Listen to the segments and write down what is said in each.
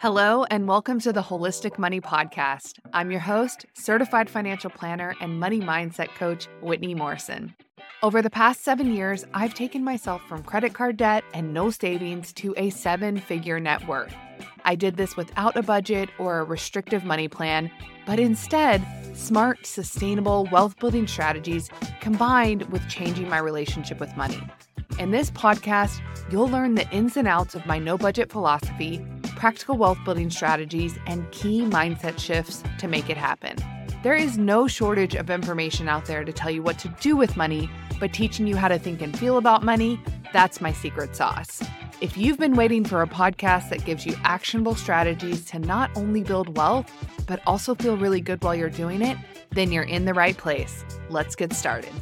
Hello, and welcome to the Holistic Money Podcast. I'm your host, certified financial planner, and money mindset coach, Whitney Morrison. Over the past seven years, I've taken myself from credit card debt and no savings to a seven figure net worth. I did this without a budget or a restrictive money plan, but instead, smart, sustainable wealth building strategies combined with changing my relationship with money. In this podcast, you'll learn the ins and outs of my no budget philosophy practical wealth building strategies, and key mindset shifts to make it happen. There is no shortage of information out there to tell you what to do with money, but teaching you how to think and feel about money, that's my secret sauce. If you've been waiting for a podcast that gives you actionable strategies to not only build wealth, but also feel really good while you're doing it, then you're in the right place. Let's get started.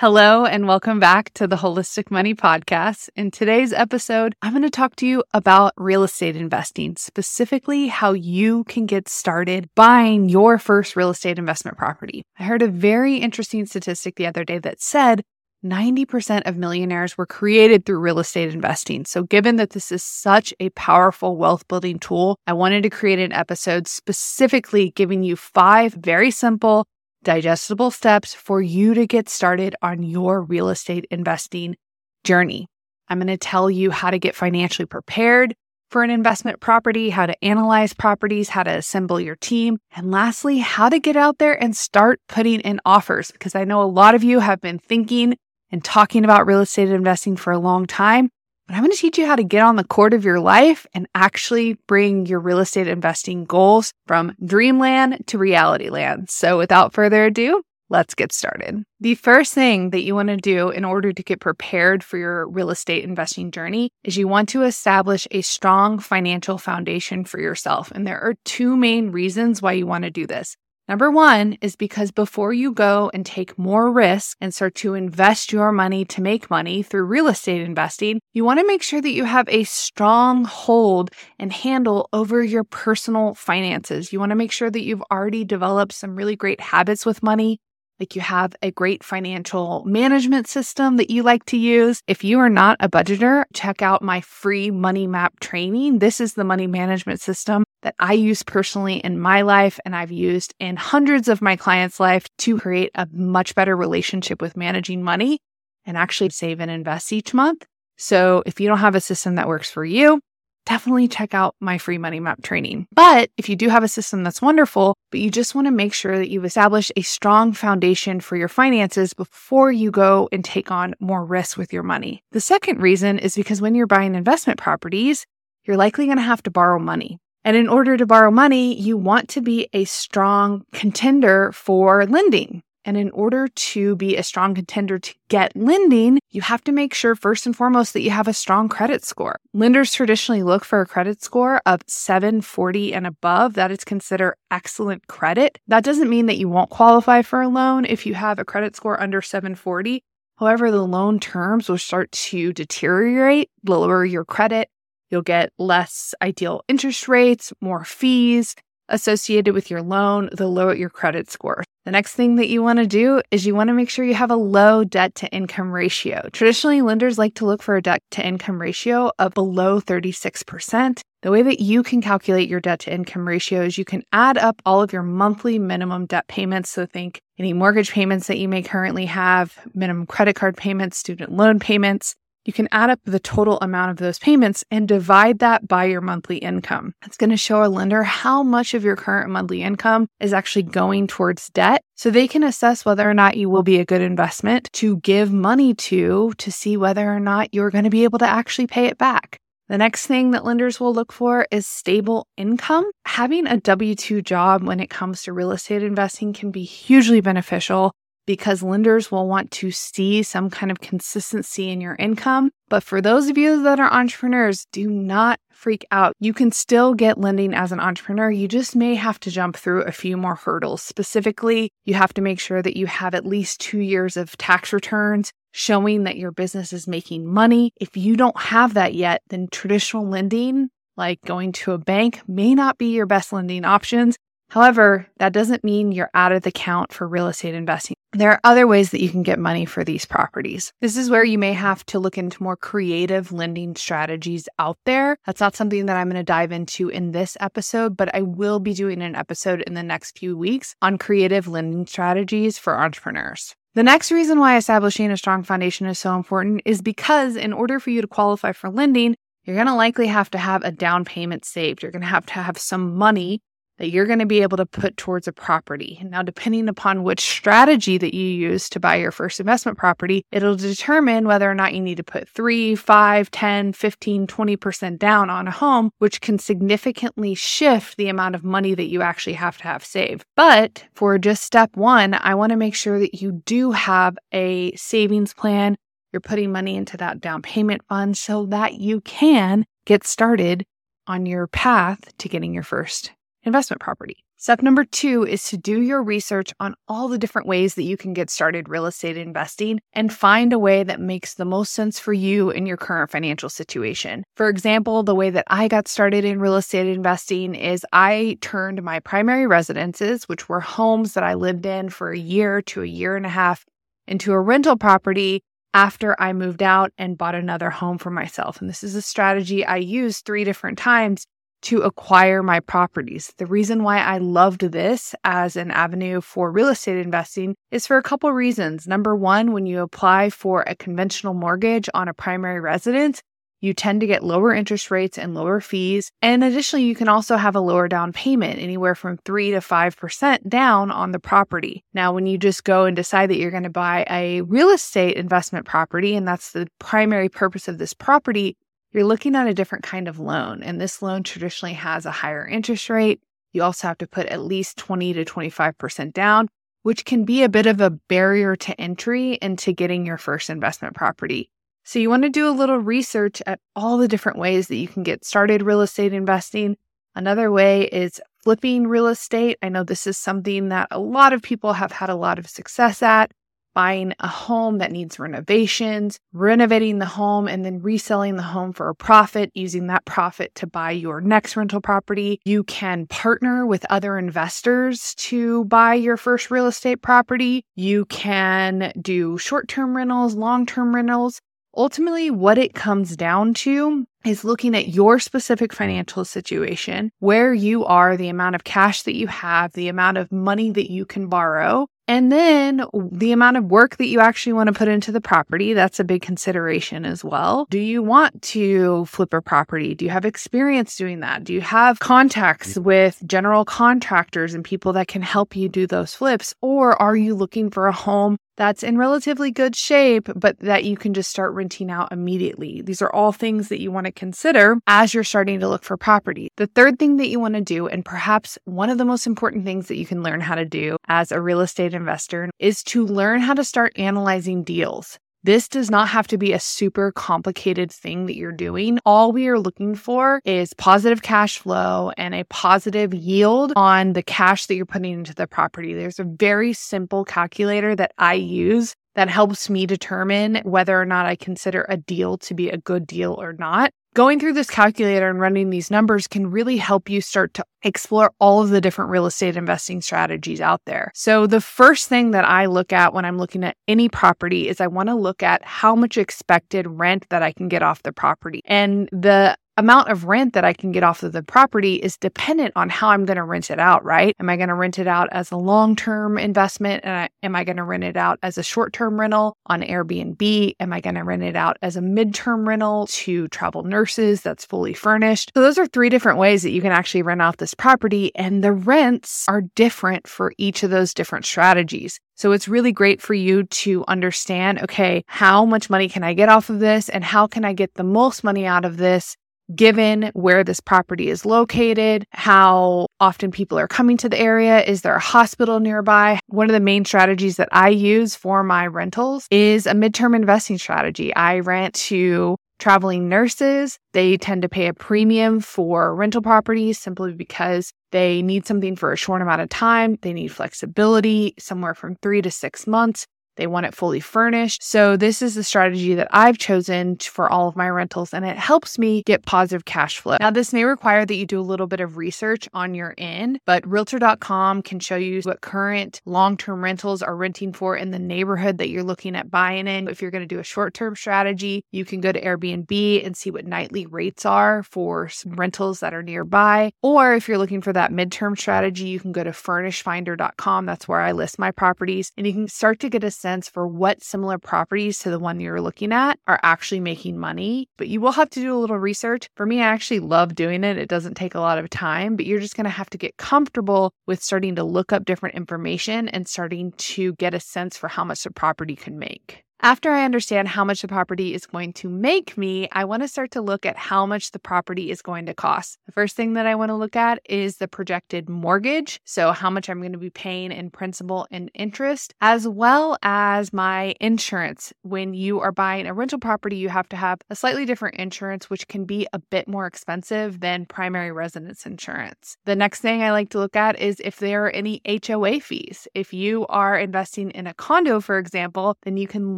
Hello, and welcome back to the Holistic Money Podcast. In today's episode, I'm going to talk to you about real estate investing, specifically how you can get started buying your first real estate investment property. I heard a very interesting statistic the other day that said 90% of millionaires were created through real estate investing. So, given that this is such a powerful wealth building tool, I wanted to create an episode specifically giving you five very simple digestible steps for you to get started on your real estate investing journey. I'm going to tell you how to get financially prepared for an investment property, how to analyze properties, how to assemble your team, and lastly, how to get out there and start putting in offers. Because I know a lot of you have been thinking and talking about real estate investing for a long time, but I'm going to teach you how to get on the court of your life and actually bring your real estate investing goals from dreamland to reality land. So without further ado, let's get started. The first thing that you want to do in order to get prepared for your real estate investing journey is you want to establish a strong financial foundation for yourself. And there are two main reasons why you want to do this. Number one is because before you go and take more risk and start to invest your money to make money through real estate investing, you want to make sure that you have a strong hold and handle over your personal finances. You want to make sure that you've already developed some really great habits with money like you have a great financial management system that you like to use. If you are not a budgeter, check out my free money map training. This is the money management system that I use personally in my life and I've used in hundreds of my clients' life to create a much better relationship with managing money and actually save and invest each month. So if you don't have a system that works for you, definitely check out my free money map training. But if you do have a system that's wonderful, but you just want to make sure that you've established a strong foundation for your finances before you go and take on more risk with your money. The second reason is because when you're buying investment properties, you're likely going to have to borrow money. And in order to borrow money, you want to be a strong contender for lending. And in order to be a strong contender to get lending, you have to make sure first and foremost that you have a strong credit score. Lenders traditionally look for a credit score of 740 and above. That is considered excellent credit. That doesn't mean that you won't qualify for a loan if you have a credit score under 740. However, the loan terms will start to deteriorate, lower your credit. You'll get less ideal interest rates, more fees, associated with your loan, the lower your credit score. The next thing that you want to do is you want to make sure you have a low debt to income ratio. Traditionally, lenders like to look for a debt to income ratio of below 36%. The way that you can calculate your debt to income ratio is you can add up all of your monthly minimum debt payments. So think any mortgage payments that you may currently have, minimum credit card payments, student loan payments, you can add up the total amount of those payments and divide that by your monthly income. It's going to show a lender how much of your current monthly income is actually going towards debt so they can assess whether or not you will be a good investment to give money to to see whether or not you're going to be able to actually pay it back. The next thing that lenders will look for is stable income. Having a W 2 job when it comes to real estate investing can be hugely beneficial because lenders will want to see some kind of consistency in your income. But for those of you that are entrepreneurs, do not freak out. You can still get lending as an entrepreneur. You just may have to jump through a few more hurdles. Specifically, you have to make sure that you have at least two years of tax returns showing that your business is making money. If you don't have that yet, then traditional lending, like going to a bank, may not be your best lending options However, that doesn't mean you're out of the count for real estate investing. There are other ways that you can get money for these properties. This is where you may have to look into more creative lending strategies out there. That's not something that I'm going to dive into in this episode, but I will be doing an episode in the next few weeks on creative lending strategies for entrepreneurs. The next reason why establishing a strong foundation is so important is because in order for you to qualify for lending, you're going to likely have to have a down payment saved. You're going to have to have some money that you're going to be able to put towards a property. Now, depending upon which strategy that you use to buy your first investment property, it'll determine whether or not you need to put 3, 5, 10, 15, 20% down on a home, which can significantly shift the amount of money that you actually have to have saved. But for just step one, I want to make sure that you do have a savings plan. You're putting money into that down payment fund so that you can get started on your path to getting your first investment property. Step number two is to do your research on all the different ways that you can get started real estate investing and find a way that makes the most sense for you in your current financial situation. For example, the way that I got started in real estate investing is I turned my primary residences, which were homes that I lived in for a year to a year and a half, into a rental property after I moved out and bought another home for myself. And this is a strategy I used three different times to acquire my properties. The reason why I loved this as an avenue for real estate investing is for a couple reasons. Number one, when you apply for a conventional mortgage on a primary residence, you tend to get lower interest rates and lower fees. And additionally, you can also have a lower down payment, anywhere from 3 to 5% down on the property. Now, when you just go and decide that you're going to buy a real estate investment property, and that's the primary purpose of this property, you're looking at a different kind of loan. And this loan traditionally has a higher interest rate. You also have to put at least 20 to 25% down, which can be a bit of a barrier to entry into getting your first investment property. So you want to do a little research at all the different ways that you can get started real estate investing. Another way is flipping real estate. I know this is something that a lot of people have had a lot of success at buying a home that needs renovations, renovating the home, and then reselling the home for a profit, using that profit to buy your next rental property. You can partner with other investors to buy your first real estate property. You can do short term rentals, long term rentals. Ultimately, what it comes down to is looking at your specific financial situation, where you are, the amount of cash that you have, the amount of money that you can borrow, and then the amount of work that you actually want to put into the property, that's a big consideration as well. Do you want to flip a property? Do you have experience doing that? Do you have contacts with general contractors and people that can help you do those flips? Or are you looking for a home that's in relatively good shape, but that you can just start renting out immediately. These are all things that you want to consider as you're starting to look for property. The third thing that you want to do, and perhaps one of the most important things that you can learn how to do as a real estate investor, is to learn how to start analyzing deals. This does not have to be a super complicated thing that you're doing. All we are looking for is positive cash flow and a positive yield on the cash that you're putting into the property. There's a very simple calculator that I use that helps me determine whether or not I consider a deal to be a good deal or not. Going through this calculator and running these numbers can really help you start to explore all of the different real estate investing strategies out there. So, the first thing that I look at when I'm looking at any property is I want to look at how much expected rent that I can get off the property. And the amount of rent that I can get off of the property is dependent on how I'm going to rent it out, right? Am I going to rent it out as a long term investment? And I, am I going to rent it out as a short term rental on Airbnb? Am I going to rent it out as a mid-term rental to travel nurses that's fully furnished? So, those are three different ways that you can actually rent out this property. And the rents are different for each of those different strategies. So it's really great for you to understand okay, how much money can I get off of this and how can I get the most money out of this given where this property is located, how often people are coming to the area, is there a hospital nearby? One of the main strategies that I use for my rentals is a midterm investing strategy. I rent to traveling nurses. They tend to pay a premium for rental properties simply because they need something for a short amount of time. They need flexibility, somewhere from three to six months. They want it fully furnished. So this is the strategy that I've chosen for all of my rentals and it helps me get positive cash flow. Now, this may require that you do a little bit of research on your end, but realtor.com can show you what current long term rentals are renting for in the neighborhood that you're looking at buying in. If you're going to do a short term strategy, you can go to Airbnb and see what nightly rates are for some rentals that are nearby. Or if you're looking for that midterm strategy, you can go to furnishfinder.com. That's where I list my properties and you can start to get a sense for what similar properties to the one you're looking at are actually making money. But you will have to do a little research. For me, I actually love doing it. It doesn't take a lot of time, but you're just going to have to get comfortable with starting to look up different information and starting to get a sense for how much the property can make. After I understand how much the property is going to make me, I want to start to look at how much the property is going to cost. The first thing that I want to look at is the projected mortgage. So, how much I'm going to be paying in principal and interest, as well as my insurance. When you are buying a rental property, you have to have a slightly different insurance, which can be a bit more expensive than primary residence insurance. The next thing I like to look at is if there are any HOA fees. If you are investing in a condo, for example, then you can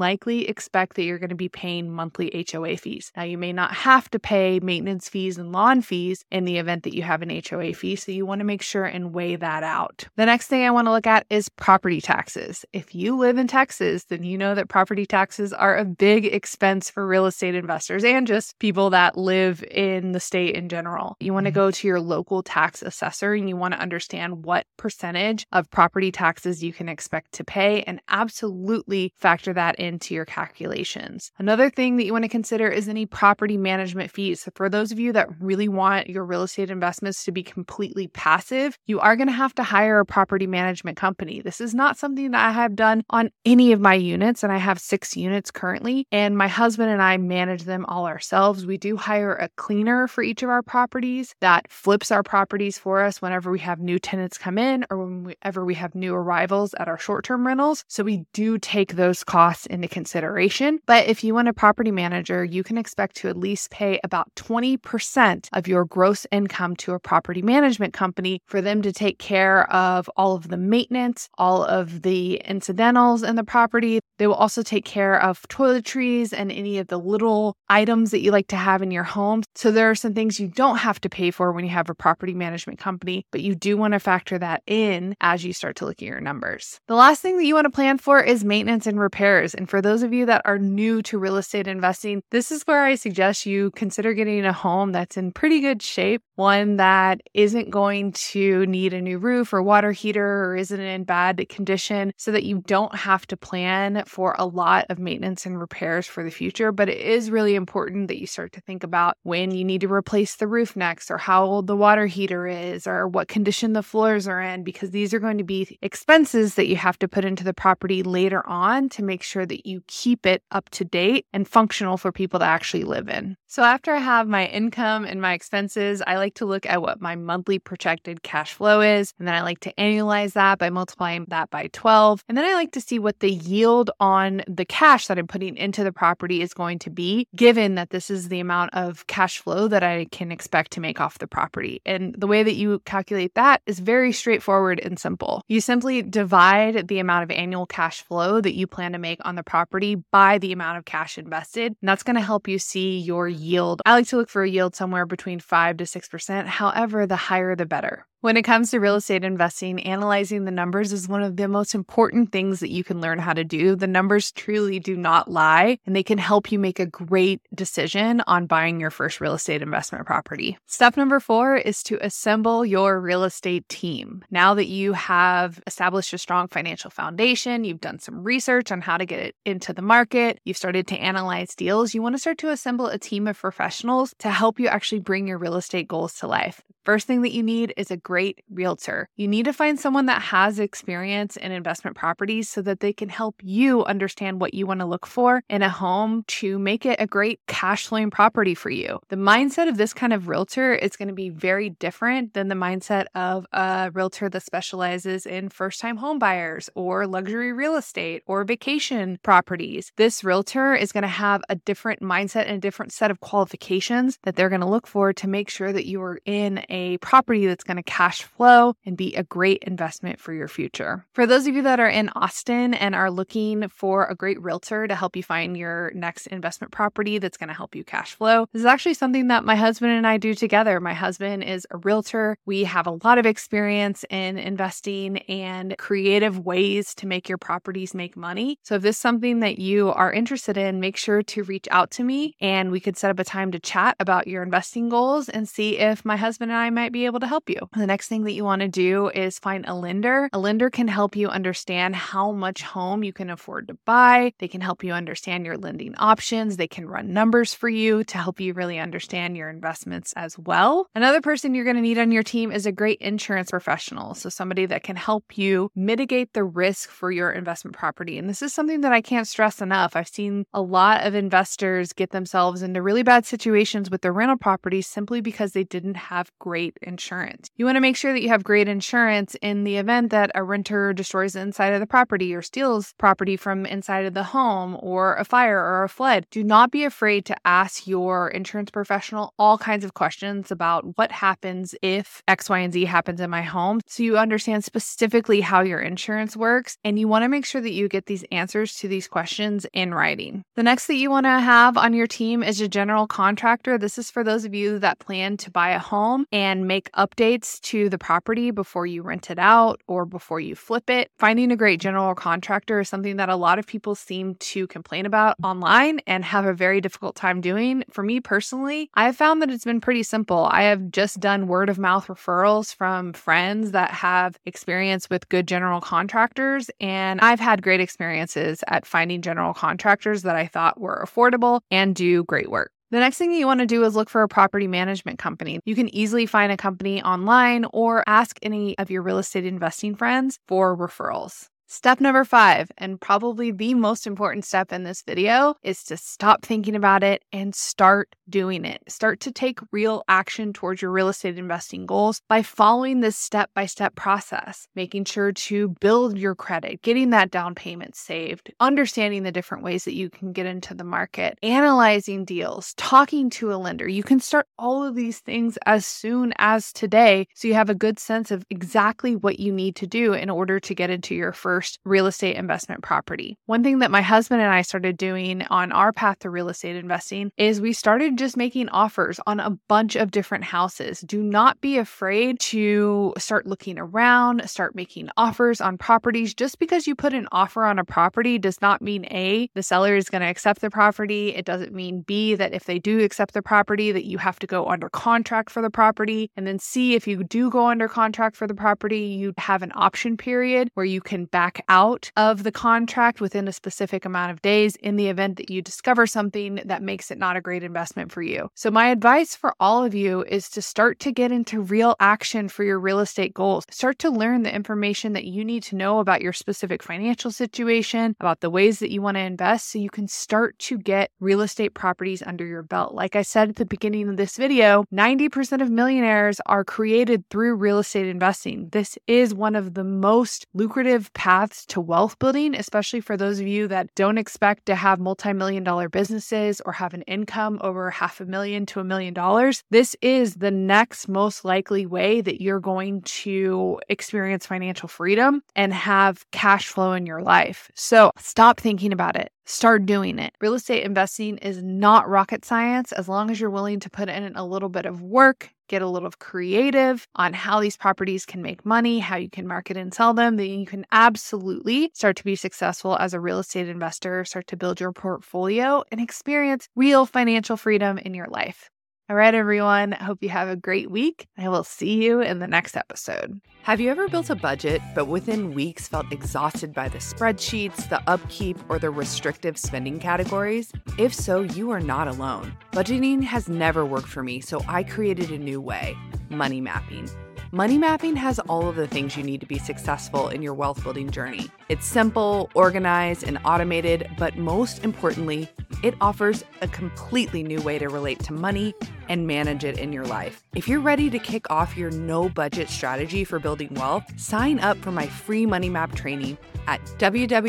likely expect that you're going to be paying monthly HOA fees. Now, you may not have to pay maintenance fees and lawn fees in the event that you have an HOA fee, so you want to make sure and weigh that out. The next thing I want to look at is property taxes. If you live in Texas, then you know that property taxes are a big expense for real estate investors and just people that live in the state in general. You want to mm-hmm. go to your local tax assessor and you want to understand what percentage of property taxes you can expect to pay and absolutely factor that in into your calculations. Another thing that you want to consider is any property management fees. So for those of you that really want your real estate investments to be completely passive, you are going to have to hire a property management company. This is not something that I have done on any of my units, and I have six units currently, and my husband and I manage them all ourselves. We do hire a cleaner for each of our properties that flips our properties for us whenever we have new tenants come in or whenever we have new arrivals at our short term rentals. So we do take those costs into consideration. But if you want a property manager, you can expect to at least pay about 20% of your gross income to a property management company for them to take care of all of the maintenance, all of the incidentals in the property. They will also take care of toiletries and any of the little items that you like to have in your home. So there are some things you don't have to pay for when you have a property management company, but you do want to factor that in as you start to look at your numbers. The last thing that you want to plan for is maintenance and repairs. And for those of you that are new to real estate investing, this is where I suggest you consider getting a home that's in pretty good shape, one that isn't going to need a new roof or water heater or isn't in bad condition so that you don't have to plan for a lot of maintenance and repairs for the future. But it is really important that you start to think about when you need to replace the roof next or how old the water heater is or what condition the floors are in, because these are going to be expenses that you have to put into the property later on to make sure that you keep it up to date and functional for people to actually live in. So, after I have my income and my expenses, I like to look at what my monthly projected cash flow is. And then I like to annualize that by multiplying that by 12. And then I like to see what the yield on the cash that I'm putting into the property is going to be, given that this is the amount of cash flow that I can expect to make off the property. And the way that you calculate that is very straightforward and simple. You simply divide the amount of annual cash flow that you plan to make on the property by the amount of cash invested. And that's going to help you see your yield. I like to look for a yield somewhere between 5 to 6%. However, the higher the better. When it comes to real estate investing, analyzing the numbers is one of the most important things that you can learn how to do. The numbers truly do not lie, and they can help you make a great decision on buying your first real estate investment property. Step number four is to assemble your real estate team. Now that you have established a strong financial foundation, you've done some research on how to get it into the market, you've started to analyze deals, you want to start to assemble a team of professionals to help you actually bring your real estate goals to life. First thing that you need is a great realtor. You need to find someone that has experience in investment properties so that they can help you understand what you want to look for in a home to make it a great cash flowing property for you. The mindset of this kind of realtor is going to be very different than the mindset of a realtor that specializes in first time home buyers or luxury real estate or vacation properties. This realtor is going to have a different mindset and a different set of qualifications that they're going to look for to make sure that you are in a property that's going to cash flow and be a great investment for your future. For those of you that are in Austin and are looking for a great realtor to help you find your next investment property that's going to help you cash flow, this is actually something that my husband and I do together. My husband is a realtor. We have a lot of experience in investing and creative ways to make your properties make money. So if this is something that you are interested in, make sure to reach out to me and we could set up a time to chat about your investing goals and see if my husband and I might be able to help you. Next thing that you want to do is find a lender. A lender can help you understand how much home you can afford to buy. They can help you understand your lending options. They can run numbers for you to help you really understand your investments as well. Another person you're going to need on your team is a great insurance professional. So, somebody that can help you mitigate the risk for your investment property. And this is something that I can't stress enough. I've seen a lot of investors get themselves into really bad situations with their rental properties simply because they didn't have great insurance. You want to make sure that you have great insurance in the event that a renter destroys the inside of the property or steals property from inside of the home or a fire or a flood. Do not be afraid to ask your insurance professional all kinds of questions about what happens if X, Y, and Z happens in my home so you understand specifically how your insurance works. And you want to make sure that you get these answers to these questions in writing. The next that you want to have on your team is a general contractor. This is for those of you that plan to buy a home and make updates to the property before you rent it out or before you flip it. Finding a great general contractor is something that a lot of people seem to complain about online and have a very difficult time doing. For me personally, I've found that it's been pretty simple. I have just done word of mouth referrals from friends that have experience with good general contractors, and I've had great experiences at finding general contractors that I thought were affordable and do great work. The next thing you want to do is look for a property management company. You can easily find a company online or ask any of your real estate investing friends for referrals. Step number five, and probably the most important step in this video, is to stop thinking about it and start doing it. Start to take real action towards your real estate investing goals by following this step by step process, making sure to build your credit, getting that down payment saved, understanding the different ways that you can get into the market, analyzing deals, talking to a lender. You can start all of these things as soon as today so you have a good sense of exactly what you need to do in order to get into your first first real estate investment property. One thing that my husband and I started doing on our path to real estate investing is we started just making offers on a bunch of different houses. Do not be afraid to start looking around, start making offers on properties. Just because you put an offer on a property does not mean A, the seller is going to accept the property. It doesn't mean B, that if they do accept the property, that you have to go under contract for the property. And then C, if you do go under contract for the property, you have an option period where you can back back out of the contract within a specific amount of days in the event that you discover something that makes it not a great investment for you. So, my advice for all of you is to start to get into real action for your real estate goals. Start to learn the information that you need to know about your specific financial situation, about the ways that you want to invest, so you can start to get real estate properties under your belt. Like I said at the beginning of this video, 90% of millionaires are created through real estate investing. This is one of the most lucrative paths paths to wealth building, especially for those of you that don't expect to have multi million dollar businesses or have an income over half a million to a million dollars. This is the next most likely way that you're going to experience financial freedom and have cash flow in your life. So stop thinking about it. Start doing it. Real estate investing is not rocket science as long as you're willing to put in a little bit of work, get a little creative on how these properties can make money, how you can market and sell them, then you can absolutely start to be successful as a real estate investor, start to build your portfolio and experience real financial freedom in your life. All right, everyone. I hope you have a great week. I will see you in the next episode. Have you ever built a budget, but within weeks felt exhausted by the spreadsheets, the upkeep, or the restrictive spending categories? If so, you are not alone. Budgeting has never worked for me, so I created a new way money mapping. Money mapping has all of the things you need to be successful in your wealth building journey. It's simple, organized, and automated, but most importantly, it offers a completely new way to relate to money and manage it in your life. If you're ready to kick off your no budget strategy for building wealth, sign up for my free money map training at www.holistic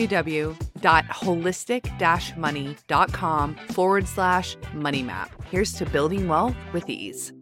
money.com forward slash money map. Here's to building wealth with ease.